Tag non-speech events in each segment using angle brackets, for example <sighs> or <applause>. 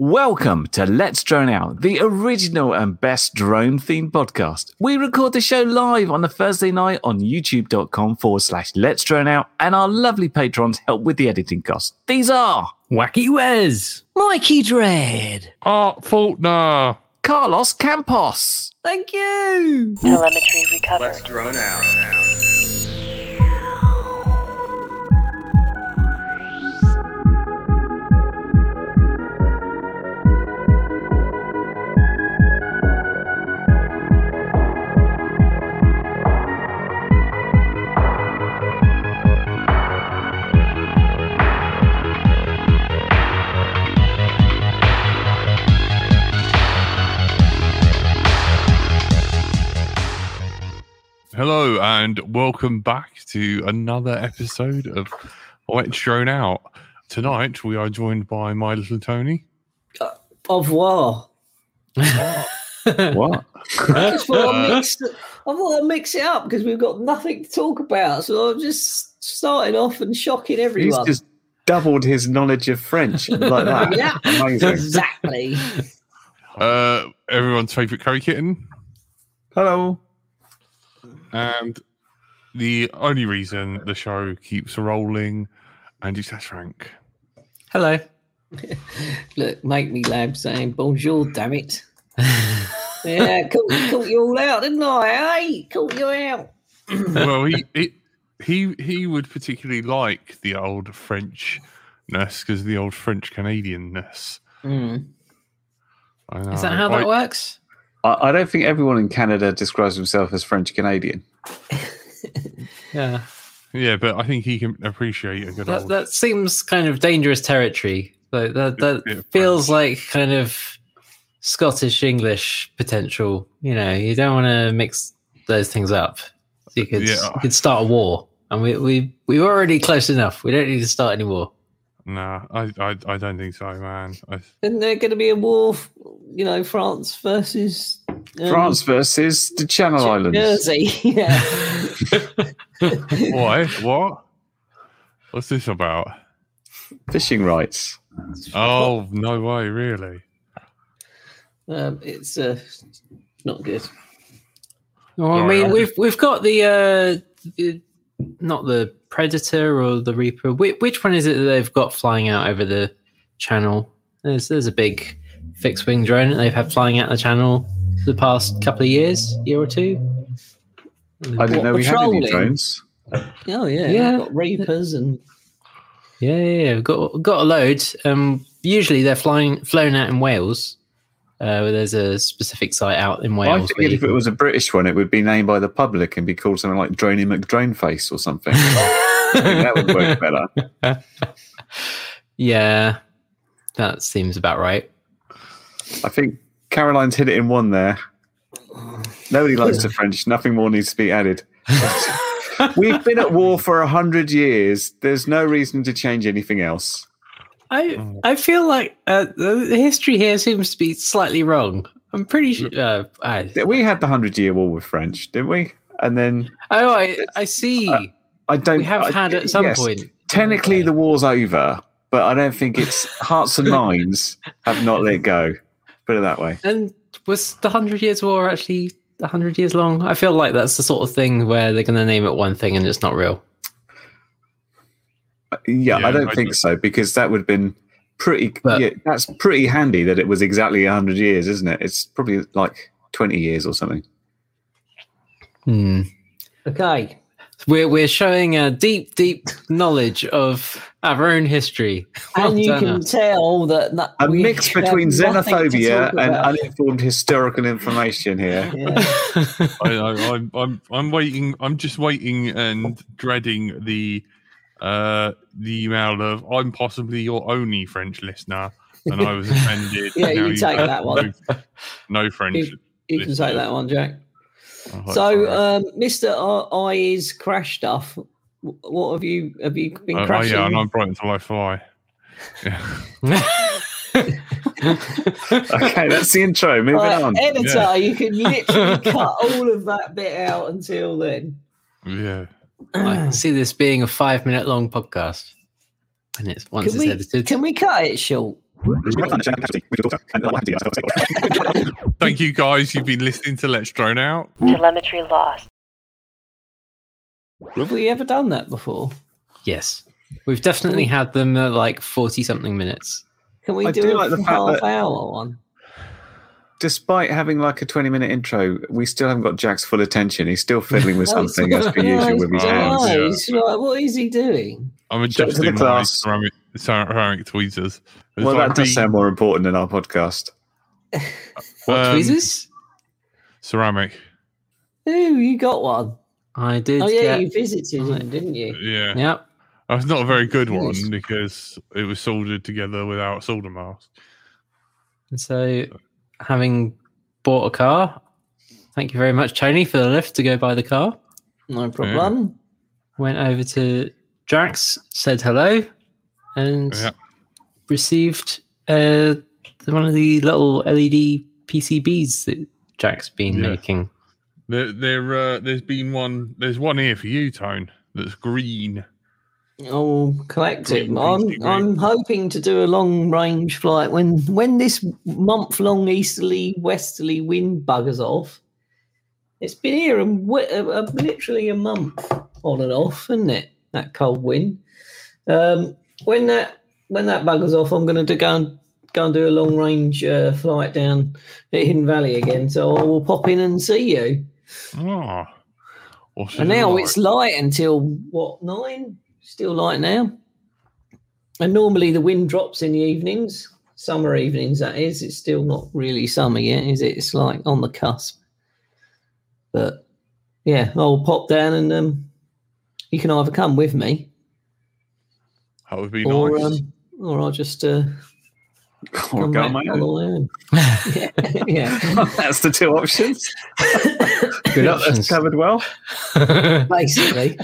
Welcome to Let's Drone Out, the original and best drone themed podcast. We record the show live on a Thursday night on youtube.com forward slash Let's Drone Out, and our lovely patrons help with the editing costs. These are Wacky Wes, Mikey Dread. Art Faulkner. Carlos Campos, Thank you. Telemetry recovered. Let's Drone out. Hello and welcome back to another episode of Let's Drone Out. Tonight we are joined by my little Tony. Au revoir. what? <laughs> I just thought I'd mix, I thought I'd mix it up because we've got nothing to talk about. So I'm just starting off and shocking everyone. He's just doubled his knowledge of French like that. <laughs> Yeah. Amazing. exactly. Uh, everyone's favourite curry kitten. Hello. And the only reason the show keeps rolling, Andy says Frank. Hello. <laughs> Look, make me laugh saying bonjour, damn it. <laughs> yeah, caught, caught you all out, didn't I? Hey, caught you out. <clears throat> well, he, he he he would particularly like the old Frenchness because the old French Canadianness. Mm. Is that how that I- works? I, I don't think everyone in Canada describes himself as French Canadian. <laughs> Yeah. Yeah, but I think he can appreciate a good That, old. that seems kind of dangerous territory. Like that that Bit of feels French. like kind of Scottish English potential. You know, you don't want to mix those things up. You could Yeah. you could start a war. And we we we were already close enough. We don't need to start any war. Nah, I, I I don't think so, man. I, Isn't there going to be a war, you know, France versus um, France versus the Channel Islands. Jersey? <laughs> yeah. why? what? What's this about? Fishing rights. Oh no way! Really? Um, it's uh, not good. Well, I mean, we've we've got the uh, the- not the Predator or the Reaper. Which, which one is it that they've got flying out over the channel? There's there's a big fixed wing drone that they've had flying out the channel for the past couple of years, year or two. I didn't What, know we had any drones. Oh yeah, Yeah. We've got reapers and Yeah, yeah, yeah. We've got got a load. Um, usually they're flying flown out in Wales. Uh, there's a specific site out in I Wales. where figured if it can- was a British one, it would be named by the public and be called something like Droney McDroneface or something. <laughs> I think that would work better. <laughs> yeah, that seems about right. I think Caroline's hit it in one there. Nobody likes the French. Nothing more needs to be added. <laughs> We've been at war for a hundred years. There's no reason to change anything else. I I feel like uh, the history here seems to be slightly wrong. I'm pretty sure. Uh, I, We had the hundred year war with French, didn't we? And then oh, I, I see. I don't. we have I- had at some yes, point. Technically, Okay. the war's over, but I don't think it's hearts and minds have not let go. Put it that way. And was the Hundred Years' War actually a hundred years long? I feel like that's the sort of thing where they're going to name it one thing and it's not real. Yeah, Yeah, I don't I think do. so because that would have been pretty. But- yeah, that's pretty handy that it was exactly hundred years, isn't it? It's probably like twenty years or something. Hmm. okay. We're we're showing a deep, deep knowledge of our own history. Well and you can us. tell that, that A mix between xenophobia and uninformed historical information here. Yeah. I, I, I'm I'm I'm waiting. I'm just waiting and dreading the uh the email of I'm possibly your only French listener, and I was <laughs> offended. Yeah, Now you take that one. No, no French. You- You can take that one, Jack. So, um, Mister I is crash stuff. What have you have you been Uh, oh crashing? yeah, and I'm Brighton to I Fly. Yeah. Okay, that's the intro. Moving Right, on. editor, Yeah. you can literally <laughs> cut all of that bit out until then. yeah. I can <clears throat> see this being a five minute long podcast. And it's once Can it's we, edited. can we cut it short? <laughs> Thank you guys. You've been listening to Let's Drone Out. Telemetry lost. Have we ever done that before? Yes. We've definitely had them at like 40 something minutes. Can we I do, do a like the fact half that- hour one? Despite having like a 20 minute intro, we still haven't got Jack's full attention. He's still fiddling with <laughs> Oh, something as per usual with his no, hands. Yeah. like, what is he doing? I'm Show it to the adjusting my class. ceramic, ceramic tweezers. It's Well, like that does being- sound more important than our podcast. <laughs> What Um, tweezers? ceramic. Ooh, you got one. I did. Oh yeah, get- you visited him, didn't you? Yeah. Yep. That's not a very good one because it was soldered together without solder mask. And so, having bought a car, thank you very much, Tony, for the lift to go buy the car. No problem. Went over to Jax, said hello, and Yeah. received uh, one of the little LED PCBs that Jack's been Yeah. making. There, there, uh, there's been one. There's one here for you, Tone. That's green. I'll collect it. I'm. I'm hoping to do a long range flight when when this month long easterly westerly wind buggers off. It's been here a, wi- a, a, literally a month on and off, isn't it? That cold wind. Um, when that when that buggers off, I'm going to go and go and do a long range uh, flight down at Hidden Valley again. So I will pop in and see you. What's And now it's light until what nine? Still light now. And normally the wind drops in the evenings, summer evenings. That is. It's still not really summer yet, is it? It's like on the cusp. But yeah, I'll pop down and um, you can either come with me that would be or nice. um, or I'll just uh, <laughs> Or go on my own. way <laughs> <laughs> yeah, yeah. That's the two options. Good That's covered well. Basically,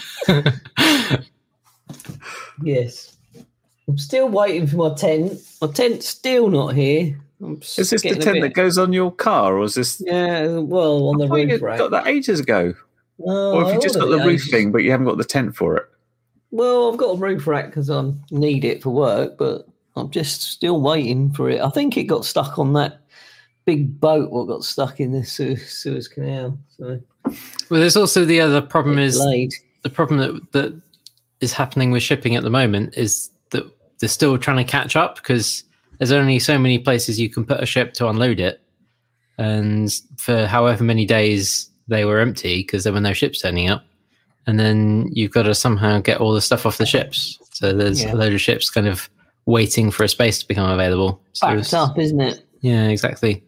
yes. I'm still waiting for my tent. My tent's still not here. I'm Is this the tent bit- that goes on your car, or is this? Yeah, well, on the I thought you roof rack. got that ages ago. No, or if I you uh, just got the roof ages- thing, but you haven't got the tent for it. Well, I've got a roof rack because I need it for work, but I'm just still waiting for it. I think it got stuck on that big boat. What got stuck in the Suez, Suez Canal? So well, there's also the other problem is delayed. the problem that, that is happening with shipping at the moment is that they're still trying to catch up because there's only so many places you can put a ship to unload it. And for however many days they were empty because there were no ships turning up. And then you've got to somehow get all the stuff off the ships. So there's Yeah. a load of ships kind of waiting for a space to become available. So Backed up, isn't it? yeah, exactly.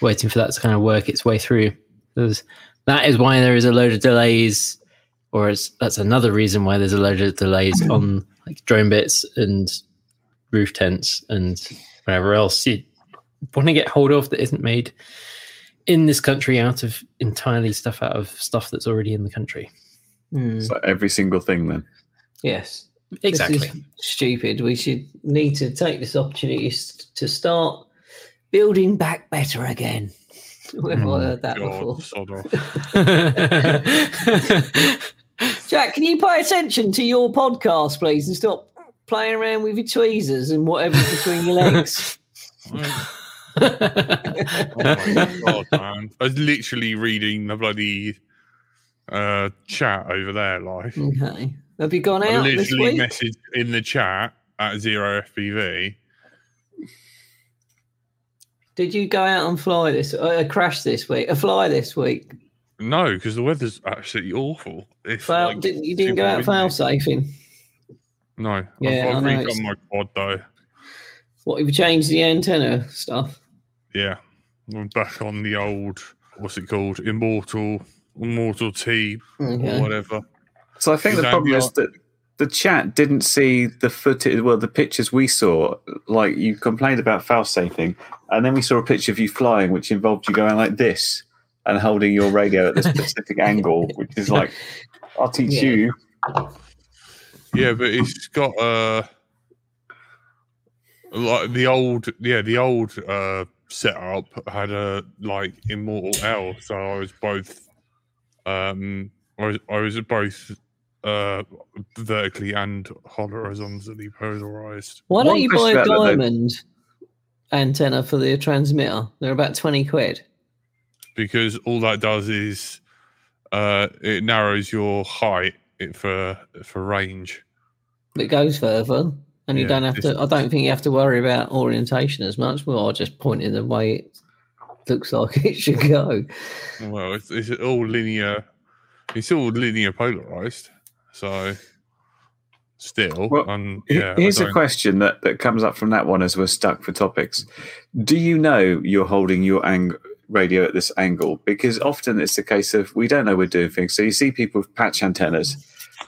Waiting for that to kind of work its way through. There's, that is why there is a load of delays, or it's, that's another reason why there's a load of delays on like drone bits and roof tents and whatever else you want to get hold of that isn't made in this country out of entirely stuff out of stuff that's already in the country. Hmm, It's like every single thing. Then Yes. Exactly. This is stupid. We should need to take this opportunity to start building back better again. <laughs> We've Hmm, all heard that before. God, sod off. <laughs> <laughs> Jack, can you pay attention to your podcast, please, and stop playing around with your tweezers and whatever's between your legs? <laughs> Oh my god, man! I was literally reading the bloody uh, chat over there, like Okay. Have you gone I out this literally week? messaged in the chat at zero FPV. Did you go out and fly this, uh, crash this week, a fly this week? No, because the weather's absolutely awful. It's Fail, like didn't, you didn't go super out fail windy. safing. No, Yeah, I I've, I've know, redone my quad though. What, have you changed the antenna stuff? Yeah, I'm back on the old. What's it called? Immortal, Immortal T Okay. or whatever. So I think the problem your- is that the chat didn't see the footage, well, the pictures we saw. Like you complained about foul safing, and then we saw a picture of you flying, which involved you going like this and holding your radio at this <laughs> specific angle, which is like, I'll teach Yeah. you. Yeah, but it's got uh like the old yeah, the old uh setup had a like immortal L, so I was both um I was I was both uh vertically and horizontally polarized. Why don't One you buy a about though. diamond? antenna for the transmitter? They're about twenty quid. Because all that does is uh, it narrows your height for for range. It goes further, and you Yeah, don't have to. I don't think you have to worry about orientation as much. Well, I just pointed the way it looks <laughs> like it should go. Well, it's, it's all linear. It's all linear polarized. So still, Well, and yeah, Here's a question that, that comes up from that one as we're stuck for topics. Do you know you're holding your ang- radio at this angle? Because often it's the case of we don't know we're doing things. So you see people with patch antennas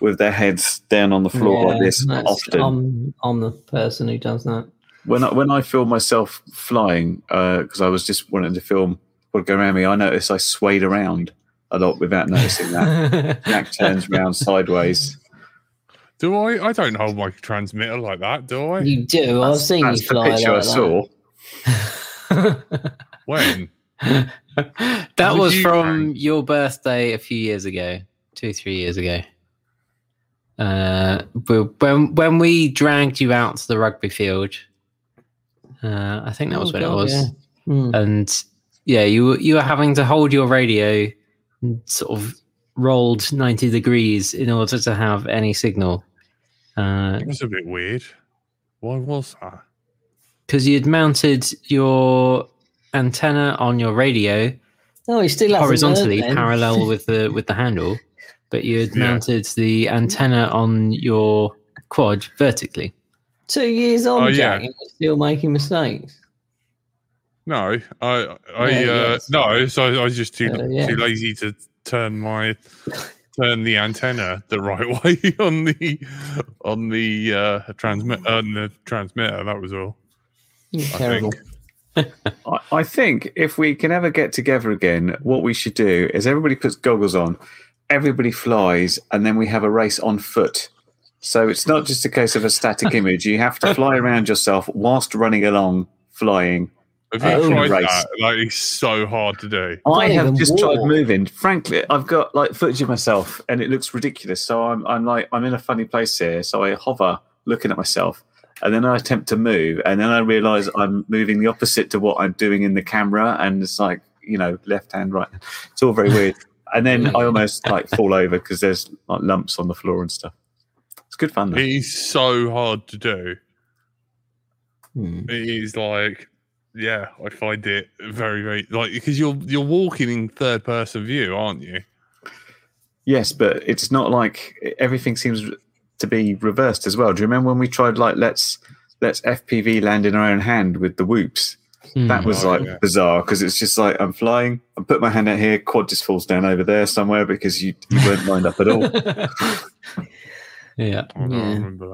with their heads down on the floor like this often. I'm, I'm the person who does that. when I, when I film myself flying, uh, because I was just wanting to film what would go around me, I noticed I swayed around a lot without noticing that. <laughs> Jack turns round sideways. Do I? I don't hold my transmitter like that, do I? You do. I've seen you That's the fly picture I like that. saw. <laughs> When? <laughs> that Would was you- from your birthday a few years ago, two, three years ago. Uh, when when we dragged you out to the rugby field, uh, I think that was Oh, when it was, yeah. Hmm. and yeah, you were- you were having to hold your radio sort of rolled ninety degrees in order to have any signal, because It was a bit weird. Why was that? Because you'd mounted your antenna on your radio No, you still hasn't horizontally learned parallel <laughs> with the with the handle, but you had Yeah. mounted the antenna on your quad vertically. Two years on, Oh, Jack, yeah. and you're still making mistakes. No, I, I, Yeah, uh, yes. no. So I was just too Uh, yeah. too lazy to turn my turn the antenna the right <laughs> way on the on the uh, transmit on the transmitter. That was all. You're terrible. Think. I, I think if we can ever get together again, what we should do is everybody puts goggles on, everybody flies, and then we have a race on foot. So it's not just a case of a static <laughs> image. You have to fly around yourself whilst running along, flying. Have you Uh, tried race. that? Like it's so hard to do. I have even just tried moving. Frankly, I've got like footage of myself, and it looks ridiculous. So I'm, I'm like, I'm in a funny place here. So I hover, looking at myself, and then I attempt to move, and then I realise I'm moving the opposite to what I'm doing in the camera, and it's like, you know, left hand, right. It's all very weird. And then <laughs> I almost like fall over because there's like lumps on the floor and stuff. It's good fun. Though. It is so hard to do. Hmm. It is like, yeah, I find it very, very like because you're you're walking in third person view, aren't you? Yes, but it's not like everything seems to be reversed as well. Do you remember when we tried like let's let's FPV land in our own hand with the whoops? That was Oh, like yeah. bizarre because it's just like I'm flying, I put my hand out here, quad just falls down over there somewhere because you, you weren't <laughs> lined up at all. yeah. I don't Yeah. remember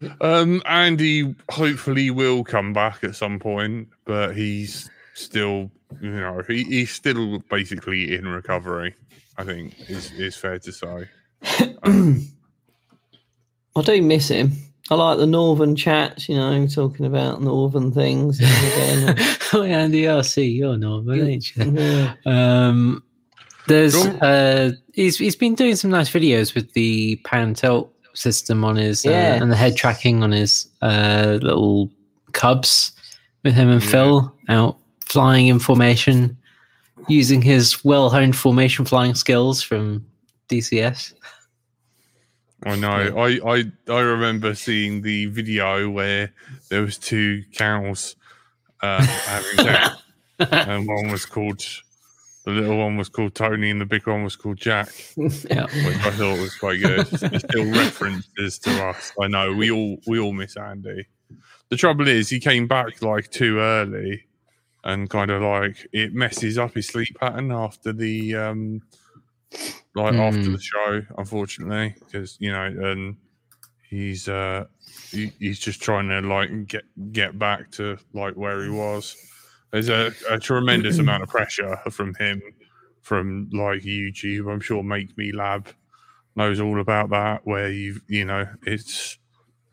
that. Um, Andy hopefully will come back at some point, but he's still, you know, he, he's still basically in recovery. I think is is fair to say. <clears throat> I do miss him. I like the northern chats, you know, talking about northern things. Again. <laughs> oh, Andy, I see you're normal, ain't you? Yeah. Um, there's Cool. uh, he's he's been doing some nice videos with the pan tilt system on his uh, Yeah. and the head tracking on his uh, little cubs with him and Yeah. Phil out flying in formation, using his well honed formation flying skills from DCS. I know. I, I I remember seeing the video where there was two cows uh, having sex, <laughs> and one was called the little one was called Tony, and the big one was called Jack, <laughs> yeah. which I thought was quite good. Still references to us. I know we all we all miss Andy. The trouble is, he came back like too early, and kind of like it messes up his sleep pattern after the um like after Hmm. the show, unfortunately, because you know, and he's uh he, he's just trying to like get get back to like where he was. There's a, a tremendous amount of pressure from him from like YouTube. I'm sure Make Me Lab knows all about that, where you you know it's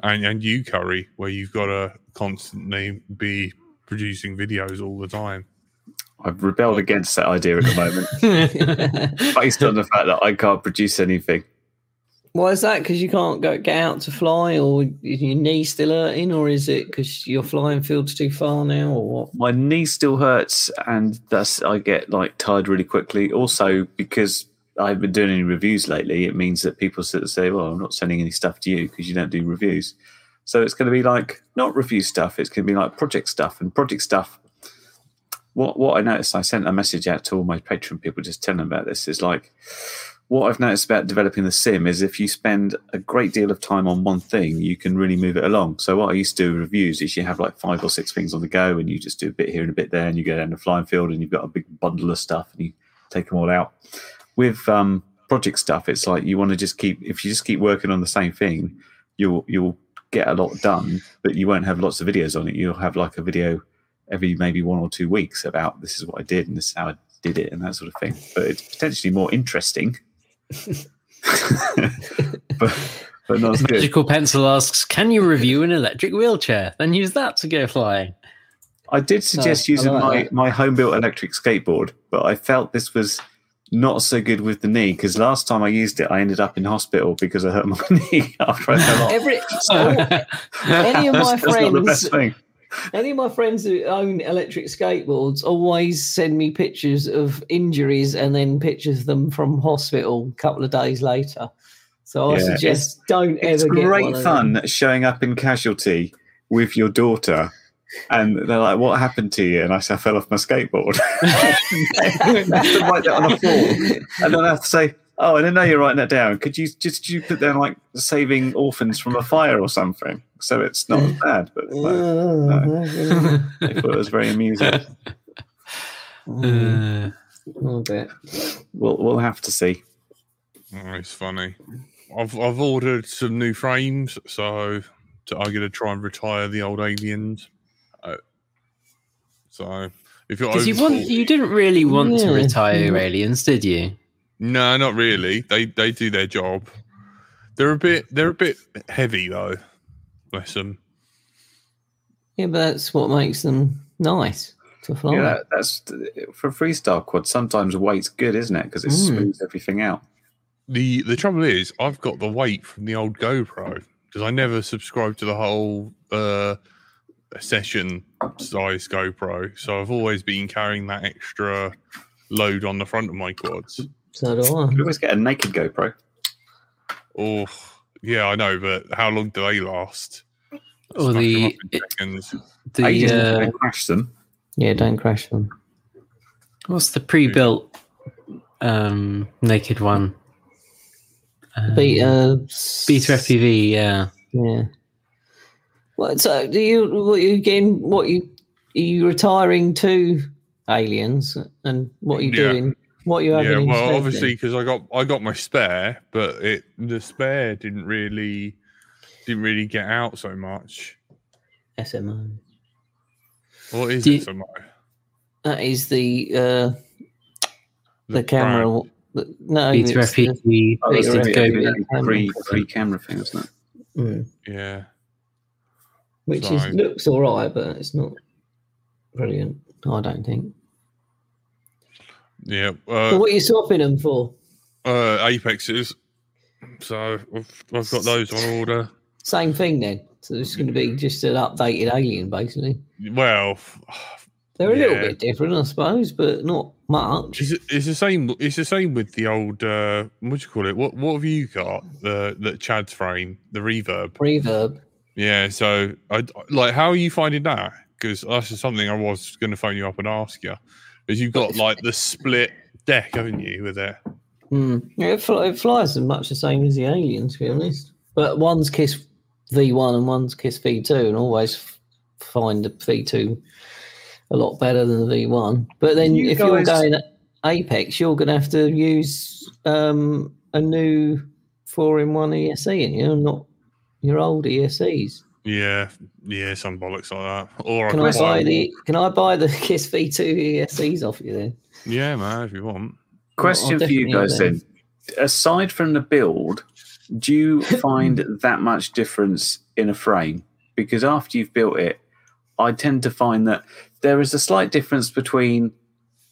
and and you Curry, where you've got to constantly be producing videos all the time. I've rebelled against that idea at the moment, <laughs> based on the fact that I can't produce anything. Why is that? Because you can't go get out to fly, or is your knee still hurting, or is it because your flying field's too far now, or what? My knee still hurts, and thus I get like tired really quickly. Also, because I haven't been doing any reviews lately, it means that people sort of say, "Well, I'm not sending any stuff to you because you don't do reviews." So it's going to be like not review stuff; it's going to be like project stuff, and project stuff. What what I noticed, I sent a message out to all my Patreon people, just telling them about this. Is like what I've noticed about developing the sim is if you spend a great deal of time on one thing, you can really move it along. So what I used to do with reviews is you have like five or six things on the go, and you just do a bit here and a bit there, and you go down the flying field, and you've got a big bundle of stuff, and you take them all out. With um, project stuff, it's like you want to just keep if you just keep working on the same thing, you'll you'll get a lot done, but you won't have lots of videos on it. You'll have like a video every maybe one or two weeks about this is what I did and this is how I did it and that sort of thing. But it's potentially more interesting. <laughs> but but not as good. Magical Pencil asks, "Can you review an electric wheelchair? Then use that to go flying." I did suggest I using like my, that. my home built electric skateboard, but I felt this was not so good with the knee because last time I used it, I ended up in hospital because I hurt my <laughs> knee after I fell off. Every <laughs> any of my That's not the best friends, thing. Any of my friends who own electric skateboards always send me pictures of injuries and then pictures of them from hospital a couple of days later. So I Yeah, suggest don't It's ever get great fun showing up in casualty with your daughter. And they're like, "What happened to you?" And I said, "I fell off my skateboard." <laughs> <laughs> I have to write that on a form, and then I have to say, "Oh, I didn't know you're writing that down. Could you just you put down like saving orphans from a fire or something, so it's not as bad?" But no, <laughs> I thought it was very amusing. Uh, I bet. We'll we'll have to see. Oh, it's funny. I've I've ordered some new frames, so, so I'm gonna try and retire the old aliens. Uh, so if you're Because you want, 40 you didn't really want to retire your aliens, did you? No, not really. They they do their job. They're a bit they're a bit heavy though. Bless them. Yeah, but that's what makes them nice to fly. Yeah, that, that's for freestyle quad. Sometimes weight's good, isn't it? Because it Mm. smooths everything out. The the trouble is, I've got the weight from the old GoPro because I never subscribed to the whole uh, session size GoPro, so I've always been carrying that extra load on the front of my quads. So do I. You always get a naked GoPro. Oh, yeah, I know, but how long do they last? Or Smash 'em the- up in seconds. The Ages uh, until they crash them. Yeah, don't crash them. what's the pre-built um, naked one? Um, Beta. Beta FPV, yeah. Yeah. What? So do you? What you getting? What you? Are you retiring to aliens? And what are you Yeah. doing? What are you having? Yeah, well, instead obviously, because I got I got my spare, but it the spare didn't really didn't really get out so much. SMO. What is Do it you- so? That is the uh, the, camera. brand? the- no, Beta it's the- FPV. Oh, Beta it's Beta a FPV. Free free camera thing, isn't it? Mm. Yeah. which Sorry. is looks all right, but it's not brilliant. I don't think. Yeah. Uh, what are you swapping them for? uh, Apexes. So I've, I've got those on order. Same thing then. So it's going to be just an updated alien, basically. Well, They're a little bit different, I suppose, but not much. it's, it's the same. It's the same with the old. Uh, what do you call it? What What have you got? The the Chad's frame, the reverb. Reverb. Yeah. So, I like. How are you finding that? Because that's just something I was going to phone you up and ask you. Because you've got like the split deck, haven't you, with it? Hmm. Yeah, it, fl- it flies as much the same as the alien, to be honest. But one's Kiss V1 and one's Kiss V2, and always f- find the V2 a lot better than the V1. But then You if you're guys- going Apex, you're going to have to use um, a new four in one ESC, and you're not your old ESCs. Yeah. Yeah. Some bollocks like that. Or Can I I buy buy the Can I buy the <laughs> Kiss V2 ESCs off you then? Yeah, man. If you want. Question for you guys then. Aside from the build, do you <laughs> find that much difference in a frame? Because after you've built it, I tend to find that there is a slight difference between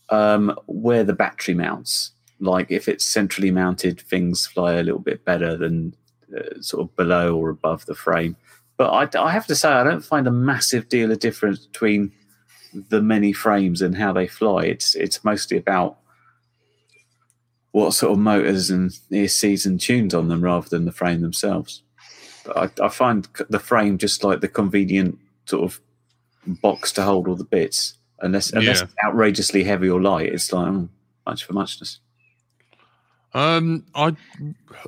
um, where the battery mounts. like if it's centrally mounted, things fly a little bit better than uh, sort of below or above the frame. But I, I have to say, I don't find a massive deal of difference between the many frames and how they fly. It's it's mostly about what sort of motors and ESCs and tunes on them rather than the frame themselves. But I, I find the frame just like the convenient sort of box to hold all the bits. Unless unless Yeah. it's outrageously heavy or light, it's like oh, much for muchness. Um, I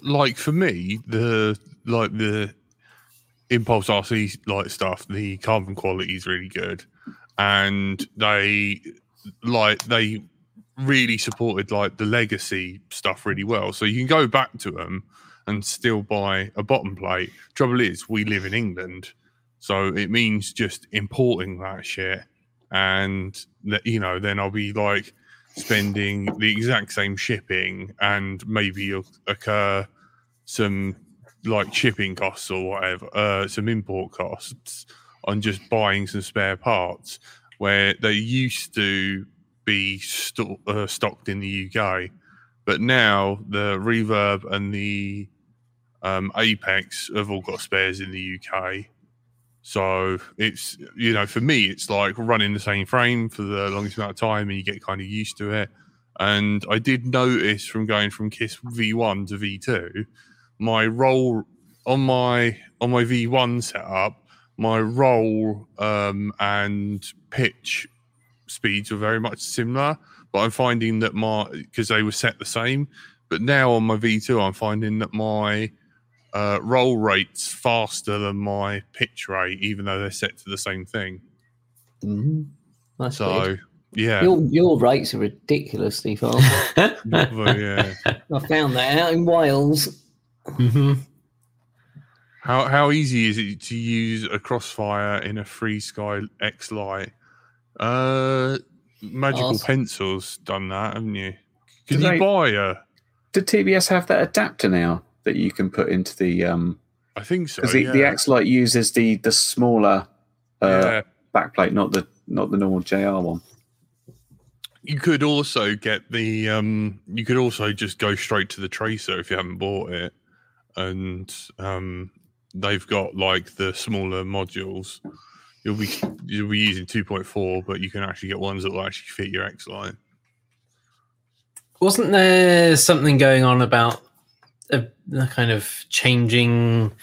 like for me the like the Impulse RC like stuff. The carbon quality is really good, and they like they really supported like the legacy stuff really well. So you can go back to them and still buy a bottom plate. Trouble is, we live in England, so it means just importing that shit, and that you know then I'll be like spending the exact same shipping and maybe you'll occur some like shipping costs or whatever, uh, some import costs on just buying some spare parts where they used to be uh, stocked in the UK, but now the Reverb and the um, Apex have all got spares in the UK. So it's you know for me it's like running the same frame for the longest amount of time and you get kind of used to it. And I did notice from going from Kiss V1 to V2, my roll on my on my V1 setup, my roll um, and pitch speeds were very much similar. But I'm finding that my because they were set the same. But now on my V2, I'm finding that my uh, roll rates faster than my pitch rate, even though they're set to the same thing. Mhm. That's So weird. yeah, Your your rates are ridiculously fast. <laughs> Yeah. <laughs> I found that out in Wales. Hmm How how easy is it to use a crossfire in a FrSky X Lite? Uh, Magical Awesome. Pencils done that, haven't you? Can Do you they- buy a? Did TBS have that adapter now that you can put into the um I think so. because the, the. X Lite uses the the smaller uh, yeah. backplate, not the not the normal JR one. You could also get the um you could also just go straight to the tracer if you haven't bought it. And um they've got like the smaller modules. You'll be you'll be using 2.4, but you can actually get ones that will actually fit your X Lite. Wasn't there something going on about a, a kind of changing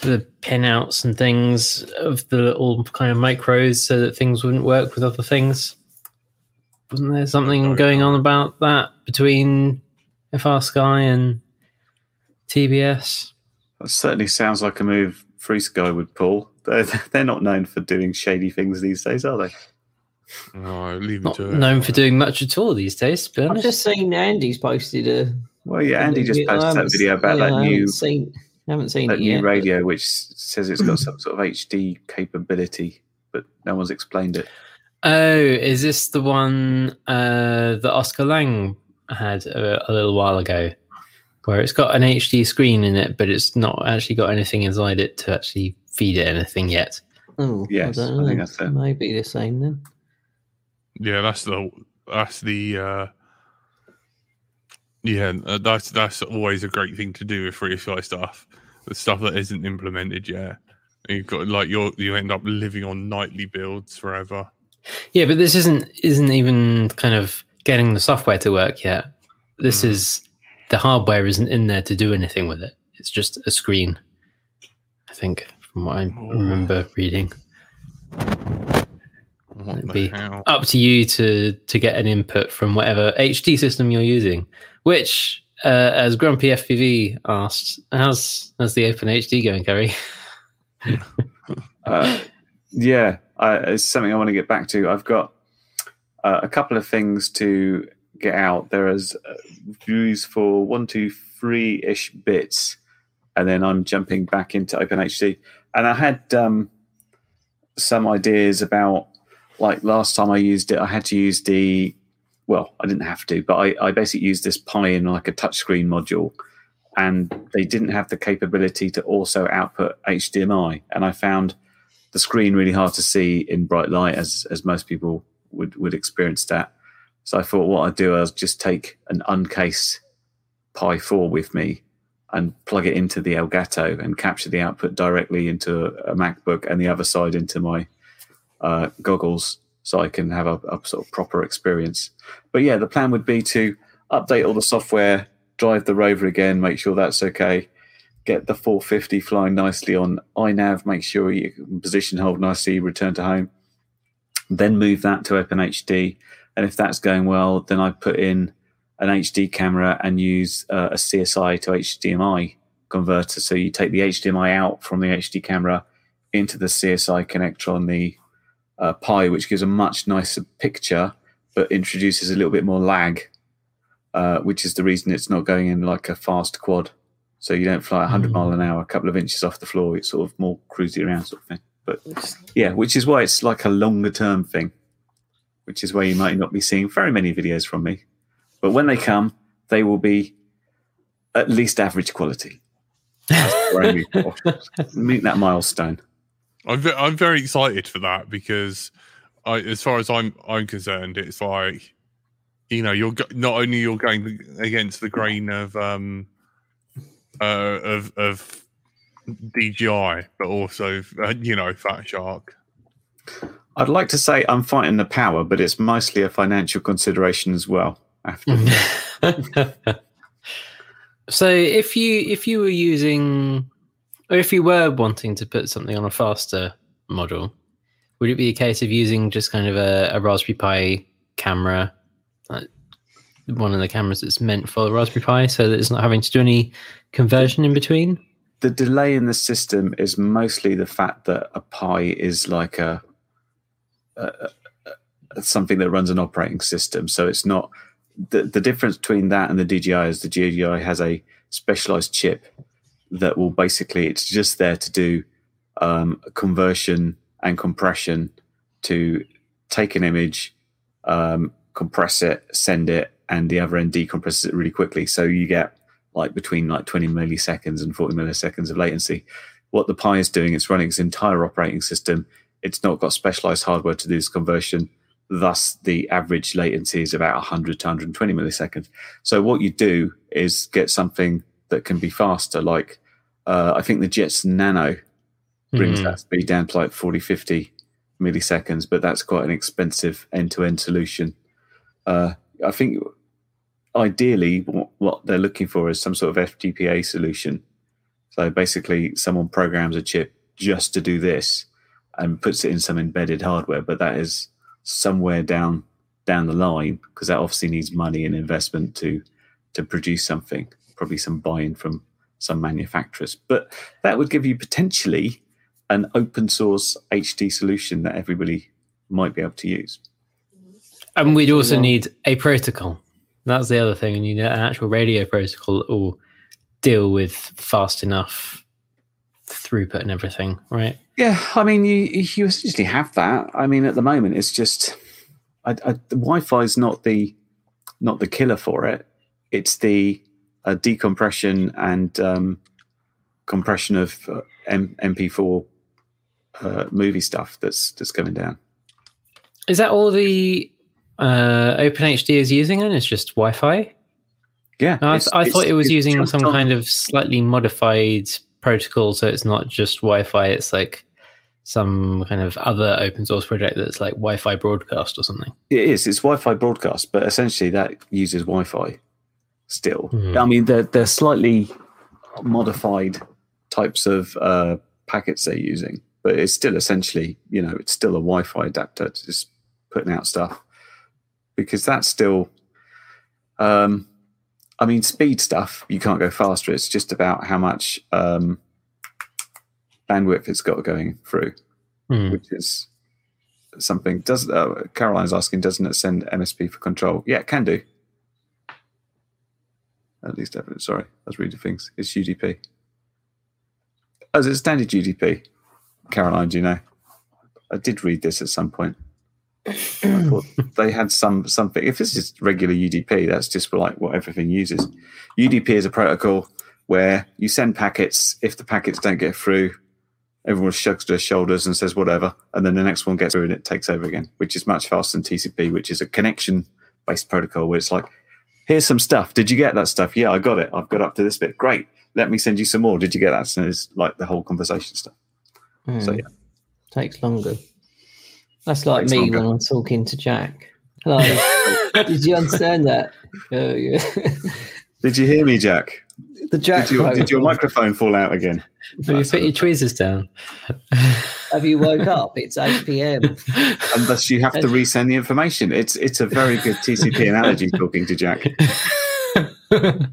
the pinouts and things of the little kind of micros so that things wouldn't work with other things? Wasn't there something going on about that between FR Sky and TBS? That certainly sounds like a move FrSky would pull. They're, <laughs> they're not known for doing shady things these days, are they? No, leave it Not to it. known for doing much at all these days, to I've honest. just seen Andy's posted a. Well, yeah, Andy just posted that video about yeah, that I new haven't seen, haven't seen that it new yet. but- radio, which says it's got some sort of HD capability, but no one's explained it. Oh, is this the one uh, that Oscar Liang had a, a little while ago, where it's got an HD screen in it, but it's not actually got anything inside it to actually feed it anything yet? Oh, Yes, I, I don't think that's it. Maybe the same then. Yeah, that's the that's the uh yeah, uh, that's that's always a great thing to do with free fly stuff. The stuff that isn't implemented yet. You've got like you you end up living on nightly builds forever. Yeah, but this isn't isn't even kind of getting the software to work yet. This Mhm. is the hardware isn't in there to do anything with it. It's just a screen. I think from what I remember reading. What It'd be- hell? up to you to to get an input from whatever HD system you're using. Which, uh, as Grumpy FPV asked, how's how's the Open HD going, Kerry? <laughs> Uh, yeah, I, it's something I want to get back to. I've got uh, a couple of things to get out. There is uh, views for one, two, three ish bits, and then I'm jumping back into OpenHD. And I had um, some ideas about, like last time I used it, I had to use the, well, I didn't have to, but I, I basically used this Pi in like a touchscreen module and they didn't have the capability to also output HDMI. And I found the screen really hard to see in bright light, as as most people would would experience that. So I thought what I'd do is just take an uncased Pi 4 with me and plug it into the Elgato and capture the output directly into a MacBook and the other side into my uh, goggles so I can have a, a sort of proper experience. But yeah, the plan would be to update all the software, drive the rover again, make sure that's okay, get the 450 flying nicely on iNav, make sure you position hold nicely, return to home, then move that to OpenHD. And if that's going well, then I put in an HD camera and use uh, a CSI to HDMI converter. So you take the HDMI out from the HD camera into the CSI connector on the uh, Pi, which gives a much nicer picture, but introduces a little bit more lag, uh, which is the reason it's not going in like a fast quad. So you don't fly 100 Mm. mile an hour, a couple of inches off the floor. It's sort of more cruisy around sort of thing. But yeah, which is why it's like a longer term thing, which is where you might not be seeing very many videos from me. But when they come, they will be at least average quality. That's where I aim <laughs> for. Meet that milestone. I'm ve- I'm very excited for that because, I, as far as I'm I'm concerned, it's like, you know, you're go- not only you're going against the grain of um, uh, of of DJI, but also uh, you know Fat Shark. I'd like to say I'm fighting the power, but it's mostly a financial consideration as well. After <laughs> so if you if you were using or if you were wanting to put something on a faster model, would it be a case of using just kind of a, a Raspberry Pi camera, like one of the cameras that's meant for the Raspberry Pi, so that it's not having to do any conversion in between? the delay in the system is mostly the fact that a Pi is like a, a, a something that runs an operating system. So it's not the the difference between that and the DJI is the DJI has a specialized chip that will basically it's just there to do um, conversion and compression to take an image, um, compress it, send it, and the other end decompresses it really quickly. So you get like between like 20 milliseconds and 40 milliseconds of latency. What the Pi is doing, it's running its entire operating system. It's not got specialized hardware to do this conversion. Thus, the average latency is about 100 to 120 milliseconds. So, what you do is get something that can be faster. Like, uh, I think the Jetson Nano brings Mhm. that speed down to like 40, 50 milliseconds, but that's quite an expensive end to end solution. Uh, I think ideally what, what they're looking for is some sort of FPGA solution. So basically, someone programs a chip just to do this and puts it in some embedded hardware, but that is somewhere down down the line because that obviously needs money and investment to to produce something. Probably some buy-in from some manufacturers, but that would give you potentially an open source HD solution that everybody might be able to use. And we'd also need a protocol. That's the other thing. And you need an actual radio protocol that will deal with fast enough throughput and everything, right? Yeah, I mean, you you essentially have that. I mean, at the moment, it's just I, I, the Wi-Fi is not the not the killer for it. It's the uh, decompression and um, compression of uh, M- MP4 uh, movie stuff that's that's coming down. Is that all the uh, OpenHD is using? And it's just Wi-Fi. Yeah, No, I, it's- I thought it was using some kind of slightly modified protocol, so it's not just Wi-Fi. It's like some kind of other open source project that's like Wi-Fi broadcast or something. It is. It's Wi-Fi broadcast, but essentially that uses Wi-Fi. Still, Hmm. I mean, they're they're slightly modified types of uh, packets they're using, but it's still essentially, you know, it's still a Wi-Fi adapter to just putting out stuff because that's still. Um, I mean, speed stuff you can't go faster. It's just about how much um, bandwidth it's got going through Hmm. which is something. Does uh, Caroline's asking? Doesn't it send MSP for control? Yeah, it can do. At least evidence. Sorry, I was reading things. It's UDP. Oh, is it standard UDP? Caroline, do you know? I did read this at some point. I thought they had some something. If it's just regular UDP, that's just for like what everything uses. UDP is a protocol where you send packets. If the packets don't get through, everyone shrugs their shoulders and says whatever, and then the next one gets through and it takes over again, which is much faster than TCP, which is a connection based protocol where it's like, here's some stuff. Did you get that stuff? Yeah, I got it. I've got up to this bit. Great. Let me send you some more. Did you get that? So it's like the whole conversation stuff. So Hmm. yeah, Takes longer. That's like me longer. when I'm talking to Jack. Hello. <laughs> Did you understand that? Oh, yeah. did you hear me, Jack? the Jack Did, your did your microphone fall out again? Have you put your tweezers down? Have you woke up? It's 8 p.m. Unless you have to resend the information. It's it's a very good TCP analogy talking to Jack. <laughs>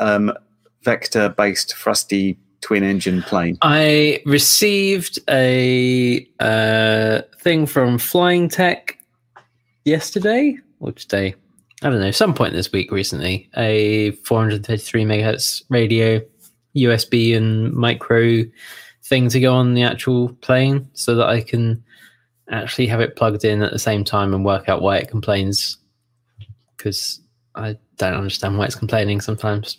um, vector-based Frusty twin-engine plane? I received a uh, thing from Flying Tech yesterday or today. I don't know, some point this week recently. A 433 megahertz radio, USB and micro thing to go on the actual plane so that I can actually have it plugged in at the same time and work out why it complains. Because I don't understand why it's complaining sometimes.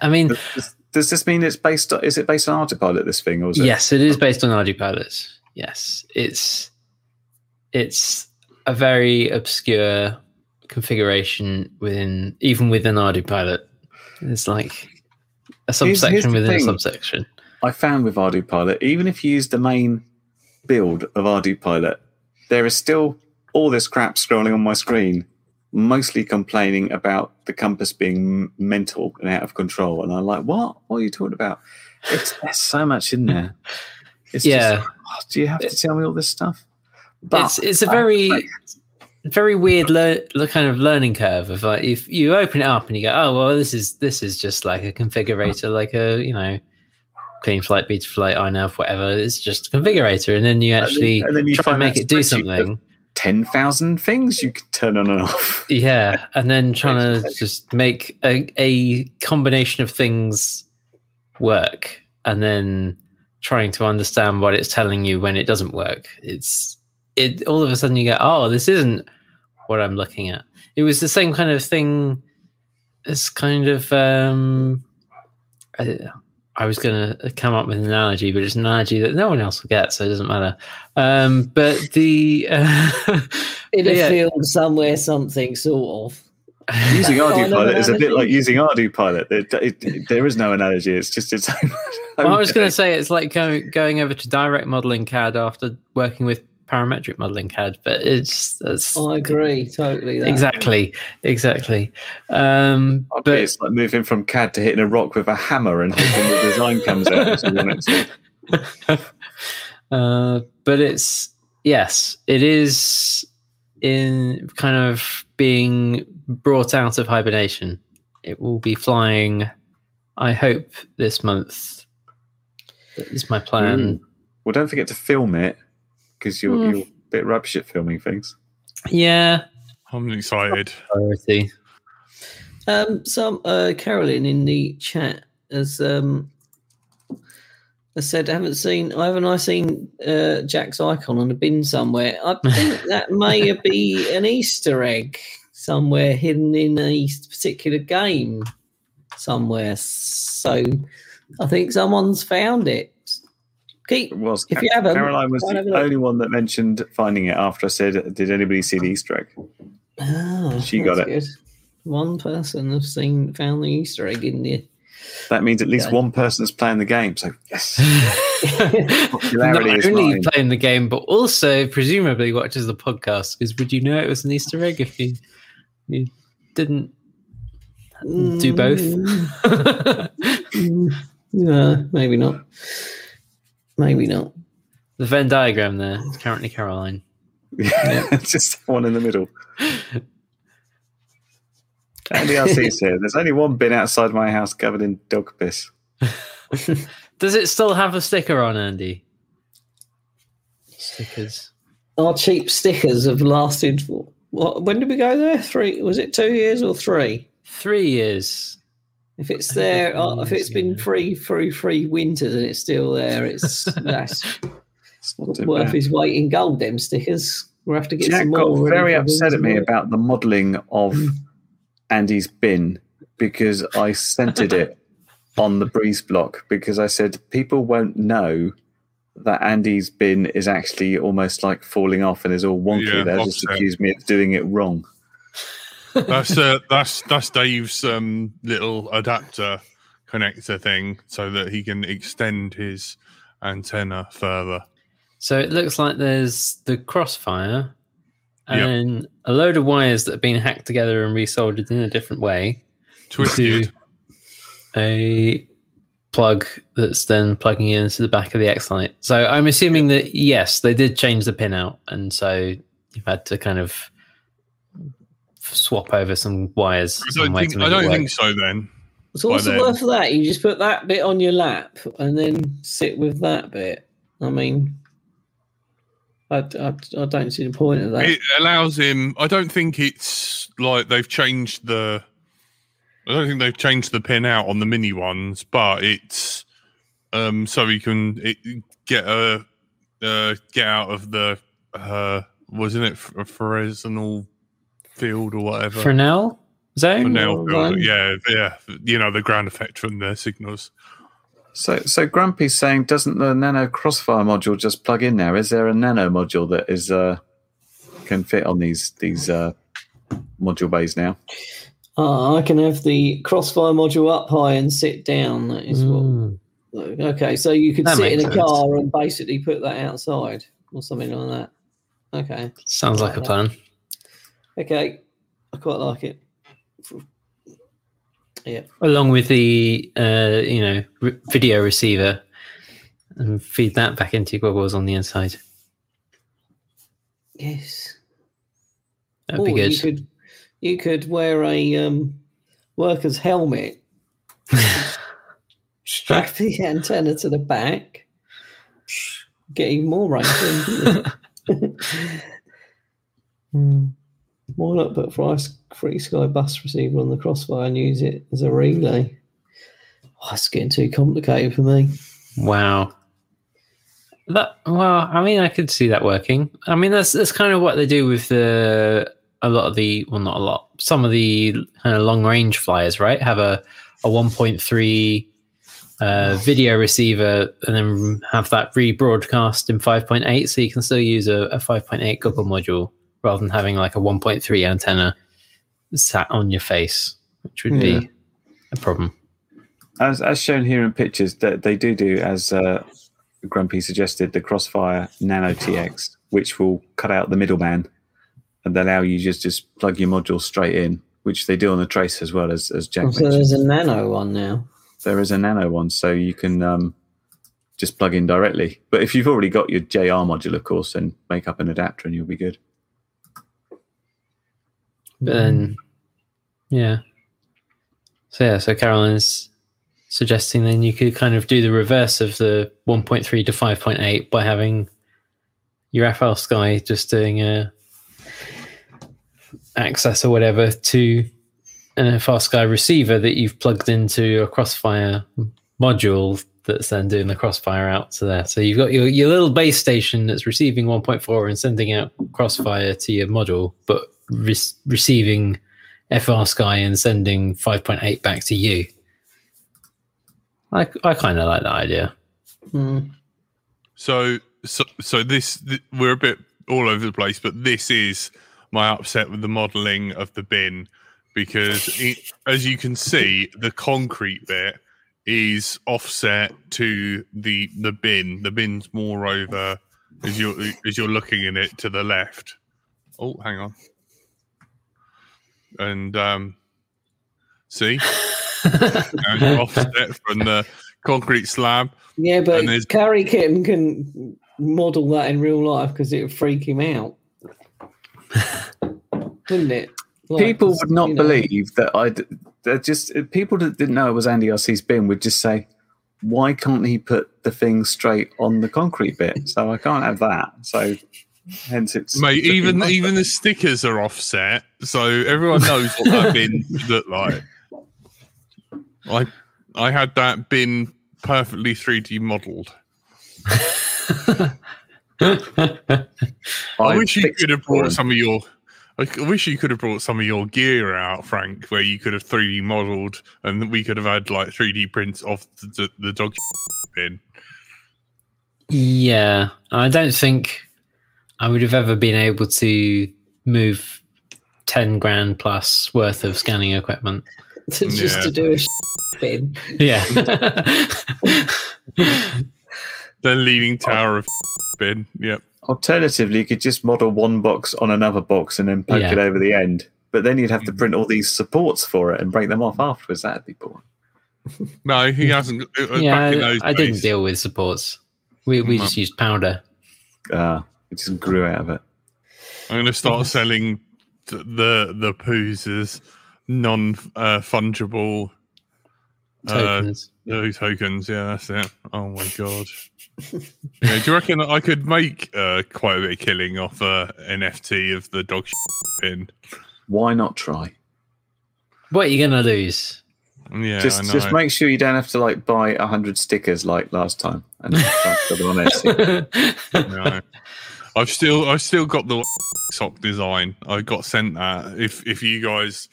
I mean, Does, does this mean it's based? On, is it based on autopilot? This thing, or is it? Yes, it is based on pilots. Yes, it's it's a very obscure configuration within even within ArduPilot. It's like a Here's- here's subsection the within a subsection. I found with ArduPilot, even if you use the main build of ArduPilot, there is still all this crap scrolling on my screen, mostly complaining about the compass being mental and out of control. And I'm like, what? What are you talking about? It's, there's so much in there. <laughs> It's Yeah. Just, oh, do you have to tell me all this stuff? But it's it's a very very weird lear- kind of learning curve of like if you open it up and you go oh well this is this is just like a configurator uh-huh. like a you know Cleanflight beta flight INAV whatever it's just a configurator and then you actually and then you try and make it do something ten thousand things you can turn on and off. Yeah, and then <laughs> trying to just make a, a combination of things work, and then trying to understand what it's telling you when it doesn't work. It's it all of a sudden you go, oh, this isn't what I'm looking at. It was the same kind of thing It's kind of um, I, I was going to come up with an analogy, but it's an analogy that no one else will get, so it doesn't matter. Um, but the uh, <laughs> In a Yeah. field somewhere, something sort of. Using Kind ArduPilot is a bit like using ArduPilot. It, it, it- there is no analogy. It's just its own. Well, I was <laughs> going to say it's like going going over to direct modeling CAD after working with parametric modeling CAD, but it's that's I agree totally. That. exactly exactly. Um, But but it's like moving from CAD to hitting a rock with a hammer and hoping the design comes out as you want it to. uh, but it's yes, it is in kind of being brought out of hibernation. It will be flying. I hope this month. That is my plan. Well, don't forget to film it because you're, Hmm. you're a bit rubbish at filming things. Yeah, I'm excited. priority. Um, some uh, Carolyn in the chat has um, has said, "Haven't seen? I haven't I seen uh, Jack's icon on a bin somewhere? I <laughs> think that may be an Easter egg somewhere hidden in a particular game somewhere. So I think someone's found it. Keep It was If you haven't, Caroline was go and have the only one that mentioned finding it after I said, "Did anybody see the Easter egg?" Oh, She got it. Good. One person has seen found the Easter egg in the. That means at least Yeah. one is playing the game. So yes, <laughs> Not Popularity is only mine. playing the game, but also presumably watches the podcast. Because would you know it was an Easter egg if you you didn't do both? Mm, <laughs> mm, maybe not. Maybe not. the Venn diagram there is currently Caroline. Yeah, <laughs> just one in the middle. Andy RC's <laughs> here. There's only one bin outside my house covered in dog piss. <laughs> Does it still have a sticker on, Andy? Stickers. our cheap stickers have lasted. What? When did we go there? Three? Was it two years or three? Three years. If it's there, it's uh, if years it's been ago. free through three winters and it's still there, it's <laughs> that's It's worth bad. his weight in gold. Them stickers. We'll have to get Jack some got more. ready very upset at me winter. about the modelling of Mm. Andy's bin because I centered it <laughs> on the breeze block because I said people won't know that Andy's bin is actually almost like falling off and is all wonky. Yeah, They'll just offset. accuse me of doing it wrong. That's uh, that's that's Dave's um, little adapter connector thing, so that he can extend his antenna further. So it looks like there's the crossfire and Yeah. then a load of wires that have been hacked together and resoldered in a different way Twisted. to a plug that's then plugging into the back of the X Lite. So I'm assuming that yes, they did change the pin out, and so you've had to kind of swap over some wires. I don't think I don't think so. Then So what's by the worth of that? You just put that bit on your lap and then sit with that bit. I mean, I, I, I don't see the point of that. it allows him. I don't think it's like they've changed the. I don't think they've changed the pin out on the mini ones, but it's um so he can it, get a uh, get out of the uh wasn't it a Fresnel field or whatever Fresnel zone. Fresnel Well, field, yeah yeah you know the ground effect from the signals So, so Grumpy's saying, doesn't the Nano Crossfire module just plug in now? Is there a Nano module that is uh, can fit on these these uh, module bays now? Ah, I can have the crossfire module up high and sit down. That is Mm. what. Okay, so you could That sit in a sense. car and basically put that outside or something like that. Okay, Sounds like a plan. Okay, I quite like it. Yeah, along with the uh, you know re- video receiver and feed that back into your goggles on the inside. yes. That'd be good. You could, you could wear a um, worker's helmet, <laughs> strap the antenna to the back, get even more range. <laughs> <laughs> Why not put free, FrSky bus receiver on the crossfire and use it as a relay? Oh, it's getting too complicated for me. wow. That well, I mean, I could see that working. I mean, that's that's kind of what they do with the a lot of the well, not a lot. Some of the kind of long range flyers, right? Have a a one point three uh, video receiver and then have that rebroadcast in 5.8 so you can still use a, a 5.8 goggle module rather than having like a 1.3 antenna sat on your face which would Yeah. be a problem As, as shown here in pictures, that they do do as uh, Grumpy suggested, the Crossfire Nano TX, which will cut out the middleman and allow you just just plug your module straight in, which they do on the Trace as well as as Jack Oh, so mentioned. there's a nano one now. There is a Nano one, so you can um, just plug in directly. But if you've already got your JR module, of course, then make up an adapter and you'll be good. But then yeah so yeah so carolyn's suggesting then you could kind of do the reverse of the 1.3 to 5.8 by having your FrSky just doing a access or whatever to an FrSky receiver that you've plugged into a Crossfire module that's then doing the Crossfire out to there. So you've got your, your little base station that's receiving 1.4 and sending out Crossfire to your module, but re- receiving FrSky and sending 5.8 back to you. I, I kind of like that idea. Hmm. So, so, so this th- we're a bit all over the place, but this is my upset with the modelling of the bin because, it, as you can see, the concrete bit is offset to the the bin. The bin's more over as you're as you're looking in it to the left. Oh, hang on, and um, see, <laughs> and offset from the concrete slab. Yeah, but And there's- Carrie Kitten can model that in real life because it would freak him out. Wouldn't it? Like, people 'cause, would not you know, believe that I. They're just people that didn't know it was Andy RC's bin would just say, "Why can't he put the thing straight on the concrete bit?" So I can't have that. So Hence, it's Mate, even even the stickers are offset, so everyone knows what that <laughs> bin looked like. I I had that bin perfectly 3D modelled. <laughs> I, I wish you could have brought him. some of your. I wish you could have brought some of your gear out, Frank, where you could have 3D modelled, and we could have had like 3D prints of the, the, the dog bin. Yeah, I don't think I would have ever been able to move ten grand plus worth of scanning equipment. <laughs> just Yeah. to do a bin. Yeah, <laughs> The leaning tower of <laughs> bin. Yep. Alternatively, you could just model one box on another box and then poke Yeah. it over the end. But then you'd have to print all these supports for it and break them off afterwards. That'd be boring. No, he hasn't. uh, uh, yeah. back in those I, I didn't deal with supports. We we Mm. just used powder. Ah, it just grew out of it. I'm going to start selling th- the the poos as non uh, fungible uh, Tokens. no tokens. Yeah, that's it. Oh my god. <laughs> yeah, do you reckon that I could make uh, quite a bit of killing off a NFT of the dog pin? Why not try? what are you gonna lose? Yeah, I just know. just make sure you don't have to like buy a hundred stickers like last time and transfer them on Etsy. <laughs> No. I've still I've still got the sock design. I got sent that. If if you guys,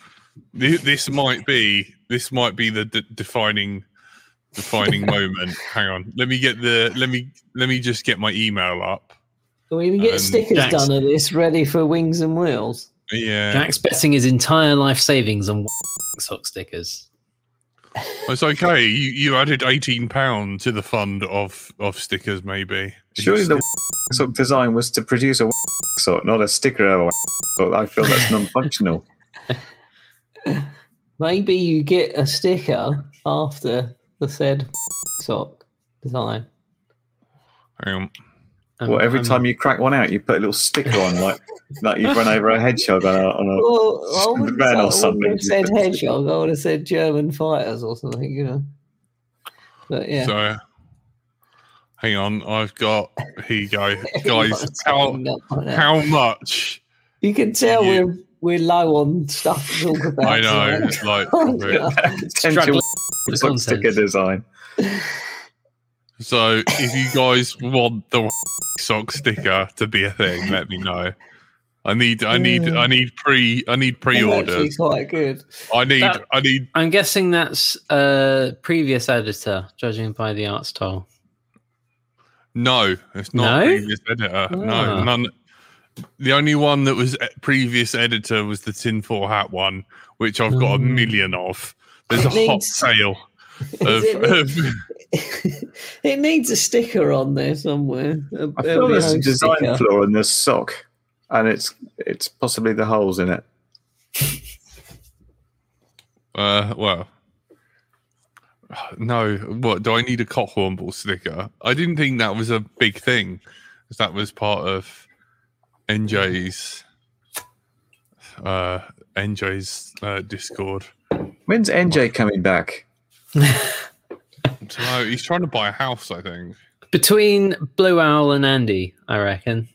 this might be this might be the d- defining defining <laughs> moment. Hang on, let me get the let me let me just get my email up. Can we even get Um, stickers Jax. done of this ready for wings and wheels? Yeah, Jack's betting his entire life savings on <laughs> sock stickers. it's okay. You you added eighteen pound to the fund of of stickers, maybe. Surely the sock design was to produce a sock, not a sticker of a sock. I feel that's non-functional. <laughs> Maybe you get a sticker after the said sock design. Um, well, every um, time you crack one out, you put a little sticker on, like like you've run over a hedgehog on a, on a Well, I <laughs> wouldn't, Van say, or I wouldn't have said hedgehog. I would have said German fighters or something, you know. But yeah, So, hang on. I've got here you go, <laughs> guys. How coming up like that. how much? you can tell you- we're we're low on stuff to talk <laughs> about. I know, tonight. it's like <laughs> Oh, we're- potential Struggling with sock content. sticker design. So if you guys want the sock sticker to be a thing, let me know. I need I need I need pre I need pre-orders. quite good. I need That- I need I'm guessing that's a previous editor, judging by the art style. No, it's not No? previous editor. Ah. No, none. The only one that was previous editor was the tinfoil hat one, which I've got a Mm. million of. There's a It hot sale of, <laughs> Is it- of <laughs> it needs a sticker on there somewhere. A, I feel there's a design sticker. flaw in this sock, and it's it's possibly the holes in it. Uh, well, <sighs> no. What do I need a Cockhornball sticker? I didn't think that was a big thing, 'cause that was part of NJ's uh NJ's uh, Discord. When's NJ coming back? So he's trying to buy a house, I think. Between Blue Owl and Andy, I reckon.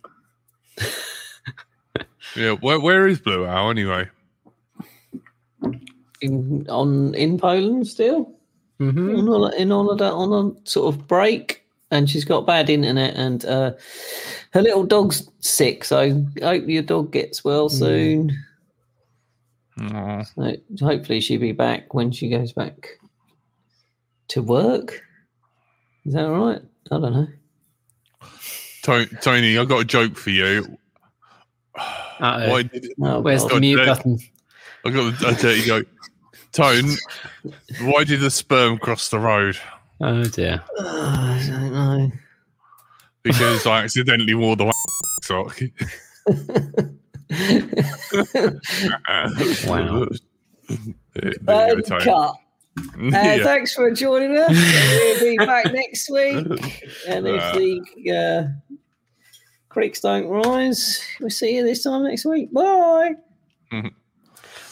Yeah, where where is Blue Owl anyway? in, on in Poland still. Mm-hmm. on, hol- in holiday on a sort of break and she's got bad internet and uh, her little dog's sick so I hope your dog gets well soon Aw. so hopefully she'll be back when she goes back to work is that all right i don't know Tony, i've got a joke for you. Uh-oh. Why did oh, Where's God. the mute God, button? I got a dirty joke? Tone, why did the sperm cross the road? Oh dear. Ah, <sighs> i don't know Because I accidentally wore the <laughs> sock. <laughs> Wow. <laughs> There you go, cut Uh, Yeah. Thanks for joining us. we'll be back next week. And if Uh. the uh, creeks don't rise, we'll see you this time next week. Bye.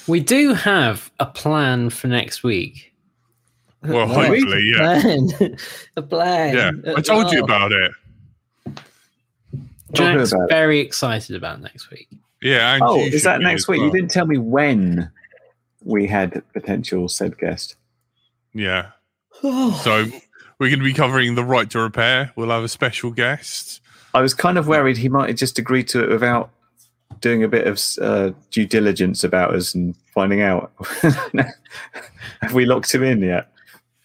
We do have a plan for next week. Well, Right. hopefully, yeah. Plan. <laughs> a plan. Yeah, I At told you about it. Talk to Jack's about it. very excited about next week. Yeah. And Oh, is that next as week? You didn't tell me when we had potential said guest. Yeah. <sighs> So we're going to be covering the right to repair. We'll have a special guest. I was kind of worried he might have just agreed to it without doing a bit of uh, due diligence about us and finding out. <laughs> have we locked him in yet?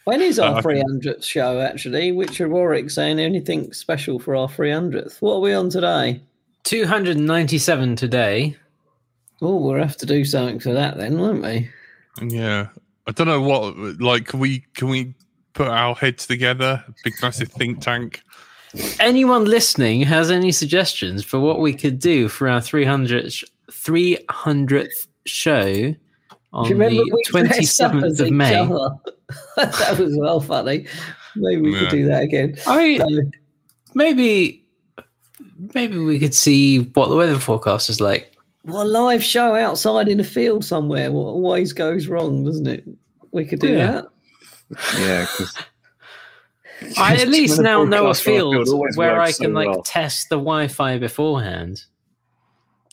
When is Uh, our I think- 300th show, actually? Richard Warwick saying anything special for our 300th. What are we on today? 297 today. Oh, we'll have to do something for that then, won't we? Yeah. I don't know what, like, can we, can we put our heads together? Big massive think tank. Anyone listening has any suggestions for what we could do for our 300th, 300th show on Do you remember the we dressed 27th of May? <laughs> that was well funny. Maybe we Yeah. could do that again. I So, maybe maybe we could see what the weather forecast is like. well, a live show outside in a field somewhere what always goes wrong, doesn't it? We could do Yeah. that. Yeah, because <laughs> I at least now know a broadcast on the field, field where I works so can like well. test the Wi-Fi beforehand,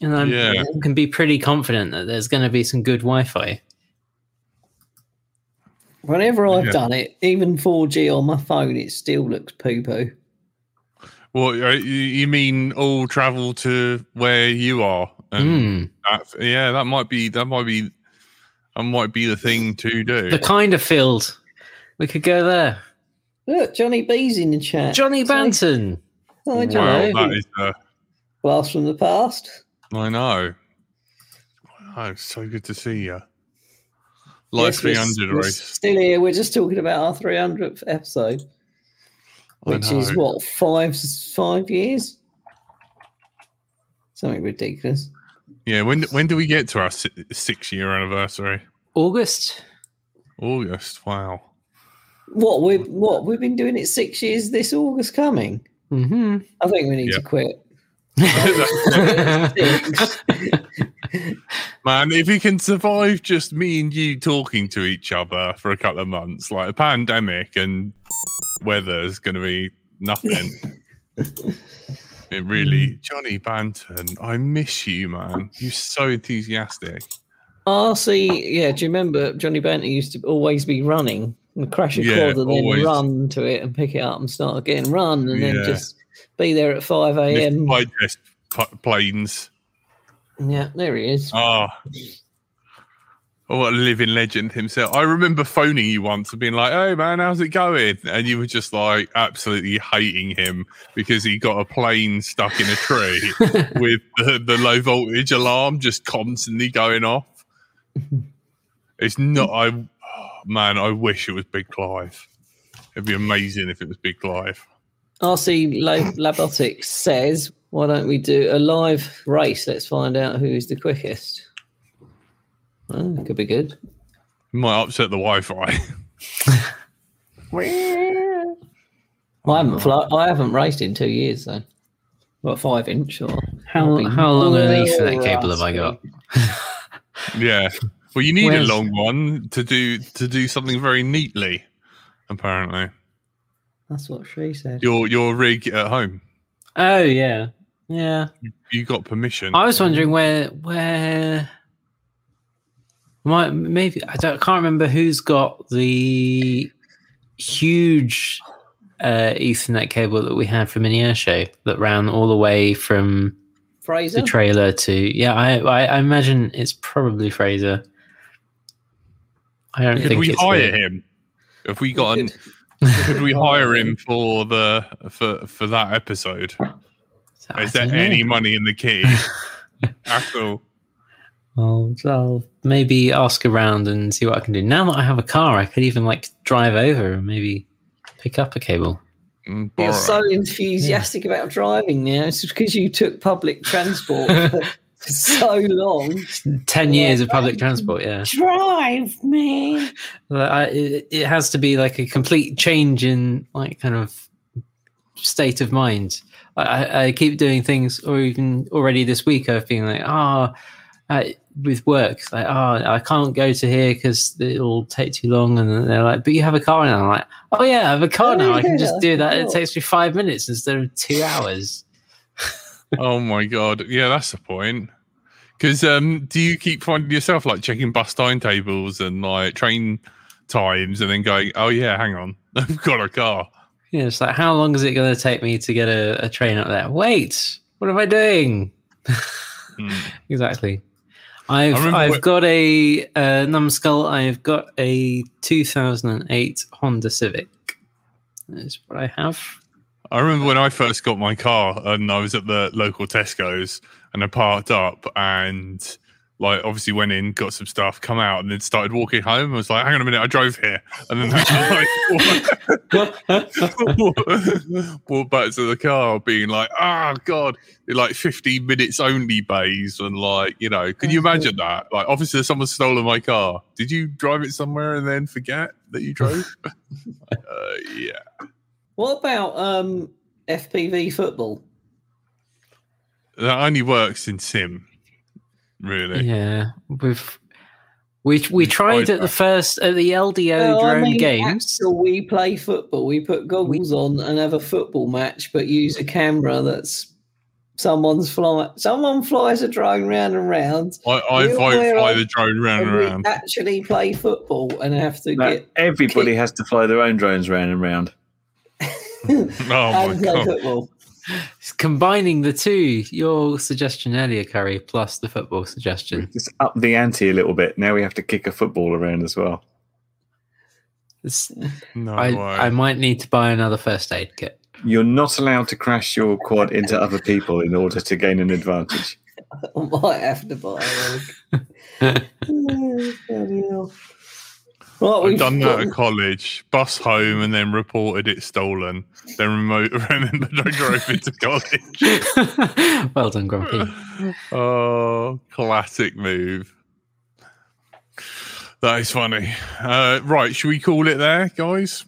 and I'm, Yeah. Can be pretty confident that there's going to be some good Wi-Fi. Whenever I've Yeah. done it, even 4G on my phone, it still looks poo poo. Well, uh, you you mean all travel to where you are? And Mm. that, yeah, that might be, that might be, that might be the thing to do. The kind of field we could go there. Look, Johnny B's in the chat. Johnny Say- Banton. Hi, Wow, Johnny. that is, uh, Blast from the past. I know. Oh, it's so good to see you. Live Yes, we're- 300 we're. Still here. We're just talking about our 300th episode, which is what five five years. Something ridiculous. Yeah, when when do we get to our six year anniversary? August. August. Wow. What we what we've been doing it six years this August coming. hmm I think we need Yeah. to quit. <laughs> Man, if we can survive just me and you talking to each other for a couple of months, like a pandemic and weather is going to be nothing. <laughs> it really, Johnny Banton, I miss you, man. You're so enthusiastic. RC, yeah. Do you remember Johnny Banton used to always be running and crash a Yeah, quad and then run to it and pick it up and start again, run and then just be there at five a.m. Lift digest planes. Yeah, there he is. Oh. Oh, what a living legend himself. I remember phoning you once and being like, hey, man, how's it going? And you were just like absolutely hating him because he got a plane stuck in a tree <laughs> with the, the low voltage alarm just constantly going off. <laughs> It's not, I, man, I wish it was Big Clive. It'd be amazing if it was Big Clive. RC Lab- Labotics says, "Why don't we do a live race? Let's find out who is the quickest." Oh, could be good. Might upset the Wi Fi. <laughs> I haven't fly- I haven't raced in two years though. What five inch or How That'd be how long an well Ethernet cable have I got? Yeah. <laughs> Well, you need Where's- a long one to do to do something very neatly. Apparently, That's what she said. your your rig at home, Oh yeah, yeah. you got permission. I was wondering where where might maybe I don't can't remember who's got the huge uh, Ethernet cable that we had from an air show that ran all the way from Fraser. the trailer to yeah. I I, I imagine it's probably Fraser. I don't Could think we it's hire the- him? If we got, an, could. could we hire him <laughs> for the for for that episode? I Is there know. any money in the key <laughs> at all? I'll, I'll maybe ask around and see what I can do. Now that I have a car, I could even like drive over and maybe pick up a cable. Mm, You're so enthusiastic about driving now. It's because you took public transport <laughs> for so long. Ten years of public transport, yeah. Drive, man. But I, it, it has to be like a complete change in like kind of state of mind. I, I, I keep doing things, or even already this week, I've been like, ah, uh, with work, it's like, oh, I can't go to here because it'll take too long. And they're like, but you have a car now. I'm like, oh yeah, I have a car Oh, now. I can just do that. It takes me five minutes instead of two hours. <laughs> oh my god, yeah, that's the point. Because um, do you keep finding yourself like checking bus timetables and like train times, and then going, "Oh yeah, hang on, <laughs> I've got a car." Yeah, it's like, how long is it going to take me to get a, a train up there? Wait, what am I doing? <laughs> Mm. exactly. I've I've got a uh, numbskull. I've got a 2008 Honda Civic. That's what I have. I remember when I first got my car and I was at the local Tesco's and I parked up and like obviously went in, got some stuff, come out, and then started walking home. I was like, hang on a minute, I drove here. And then like, <laughs> walked back to the car being like, oh God, like 15 minutes only bays and like, you know, can you imagine that? Like obviously someone's stolen my car. Did you drive it somewhere and then forget that you drove? <laughs> uh, yeah. What about um, FPV football? That only works in sim, really. Yeah, we've we we tried at the first at the LDO Well, I drone mean, games. actual we play football. We put goggles on and have a football match, but use a camera that's someone's fly. Someone flies a drone round and round. I, I You fly, wear the drone round and and round. actually play football and have to No, get everybody has to fly their own drones round and round. Oh <laughs> my and play god! football. Combining the two, your suggestion earlier, Curry, plus the football suggestion. Just up the ante a little bit. Now we have to kick a football around as well. It's- No I, way. I might need to buy another first aid kit. You're not allowed to crash your quad into other people in order to gain an advantage. I might have to buy <laughs> oh, one. Bloody hell. Right, I've we've done that at college. Bus home and then reported it stolen. Then remote <laughs> remembered I drove into college. <laughs> well done, Grumpy. <laughs> oh, classic move. That is funny. Uh, right, should we call it there, guys?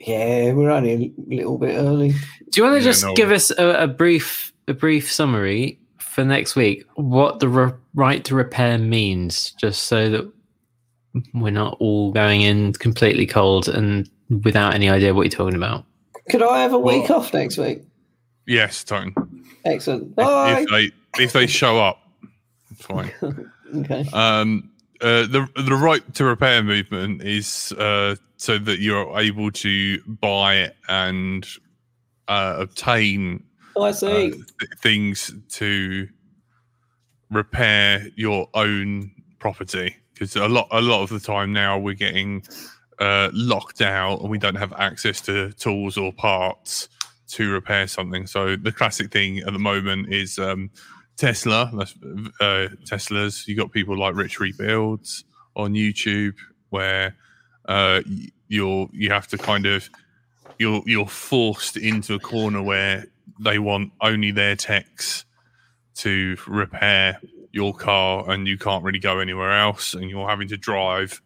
Yeah, we're only a little bit early. Do you want to Yeah, just no. give us a, a brief a brief summary for next week? What the re- right to repair means, just so that we're not all going in completely cold and without any idea what you're talking about. Could I have a week Well- off next week? Yes, Tone. Excellent. Bye. If they if they show up, fine. <laughs> okay. Um, uh, the the right to repair movement is uh, so that you're able to buy and uh, obtain I uh, see. th- things to repair your own property because a lot a lot of the time now we're getting uh, locked out and we don't have access to tools or parts to repair something. So the classic thing at the moment is um, Tesla. Uh, Teslas. You got people like Rich Rebuilds on YouTube where uh, you're you have to kind of you're you're forced into a corner where they want only their techs to repair your car and you can't really go anywhere else and you're having to drive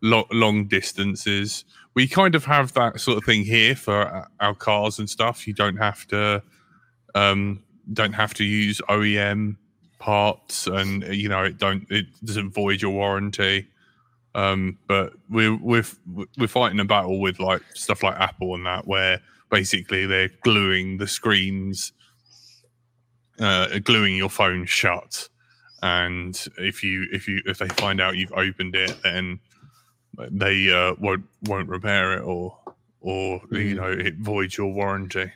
lo- long distances. We kind of have that sort of thing here for our cars and stuff. You don't have to um don't have to use OEM parts and you know it don't it doesn't void your warranty. Um but we're we're we're fighting a battle with like stuff like Apple and that where basically they're gluing the screens uh gluing your phone shut and if you if you if they find out you've opened it then they uh won't won't repair it or or you Mm. know it voids your warranty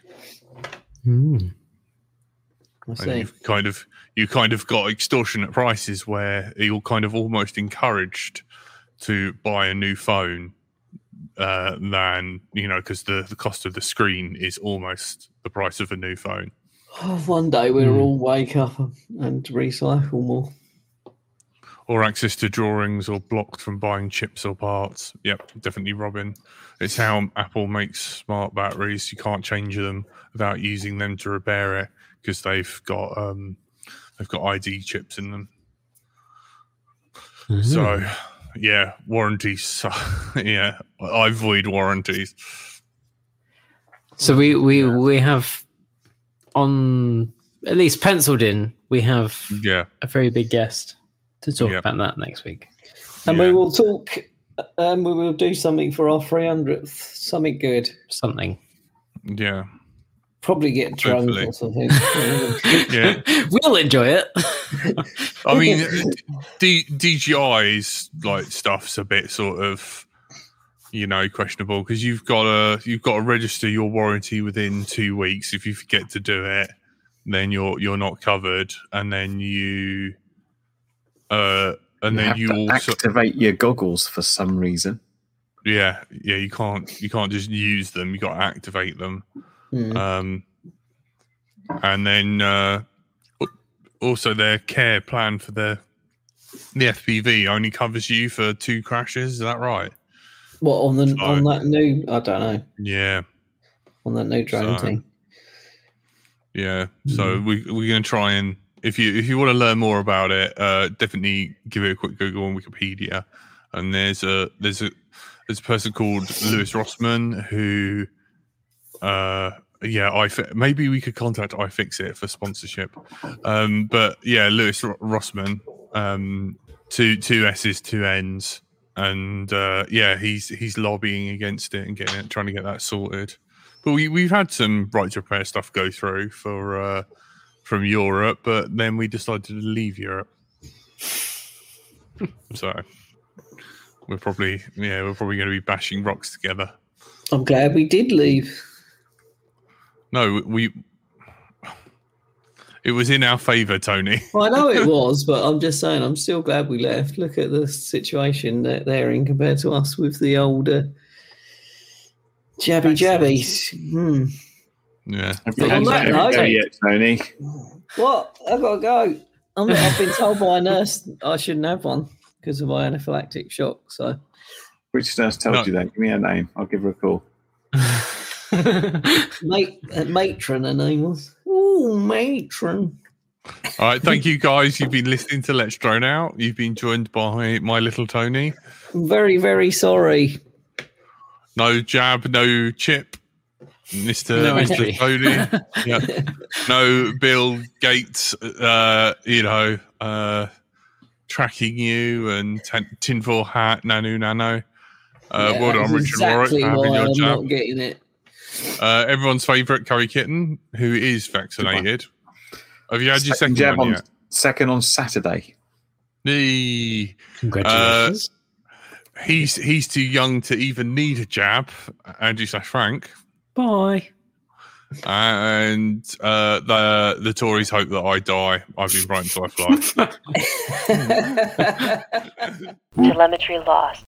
Hmm. I and see. you've kind of you kind of got extortionate prices where you're kind of almost encouraged to buy a new phone uh, than you know because the, the cost of the screen is almost the price of a new phone. Oh, one day we'll Hmm. all wake up and, and recycle more. Or access to drawings or blocked from buying chips or parts. Yep, definitely Robin. It's how Apple makes smart batteries. You can't change them without using them to repair it because they've got um they've got ID chips in them. So, yeah, warranties. <laughs> yeah, I avoid warranties. So we we we have on at least penciled in. We have Yeah, a very big guest to talk Yeah. about that next week. And yeah. we will talk. Um, we will do something for our 300th. Something good. Something. yeah. Probably get drunk Hopefully. or something. <laughs> Yeah. <laughs> we'll enjoy it. I mean, <laughs> D- DJI's like stuff's a bit sort of, you know, questionable because you've got to you've got to register your warranty within two weeks. If you forget to do it, then you're you're not covered, and then you, uh, and you then you also activate your goggles for some reason. yeah yeah you can't you can't just use them. You got to activate them. Hmm. Um, and then uh, also their care plan for the the FPV only covers you for two crashes. Is that right? What on the So- on that new? I don't know. Yeah, On that new drone So- thing. yeah. So we we're gonna try and if you if you want to learn more about it, uh, definitely give it a quick Google on Wikipedia. And there's a there's a there's a person called Louis Rossmann who, uh, yeah, I fi- maybe we could contact iFixit for sponsorship. Um, but yeah, Lewis Ro- Rossmann, um, two two S's, two N's, and uh, yeah, he's he's lobbying against it and getting it, trying to get that sorted. But we we've had some right to repair stuff go through for uh, from Europe, but then we decided to leave Europe. <laughs> so we're probably yeah we're probably going to be bashing rocks together. I'm glad we did leave. No, we. It was in our favour, Tony. <laughs> Well, I know it was, but I'm just saying, I'm still glad we left. Look at the situation that they're in compared to us with the older jabby jabbies. Hmm. Yeah, Have But you on that had note- go yet, Tony? What? I've got to go. I'm, I've been told by a nurse I shouldn't have one because of my anaphylactic shock. So, Which nurse told No. you that? Give me her name. I'll give her a call. <laughs> mate, uh, matron, her name was. Ooh, matron. All right, thank you guys. You've been listening to Let's Drone Out. You've been joined by my little Tony. Very, very sorry. No jab, no chip, Mister No Mister entry. Tony. <laughs> yeah, no Bill Gates. Uh, you know, uh, tracking you and tin- tinfoil hat, nanu nano. Uh, Yeah, well that done, was Richard Warwick, exactly for having why your I'm jab. not getting it. Uh, everyone's favourite curry kitten, who is vaccinated. Have you had your second jab one on yet? second on Saturday. The Congratulations. he's he's too young to even need a jab. Andrew slash Frank, Bye. and uh, the the Tories hope that I die. I've been right until I fly. Telemetry lost.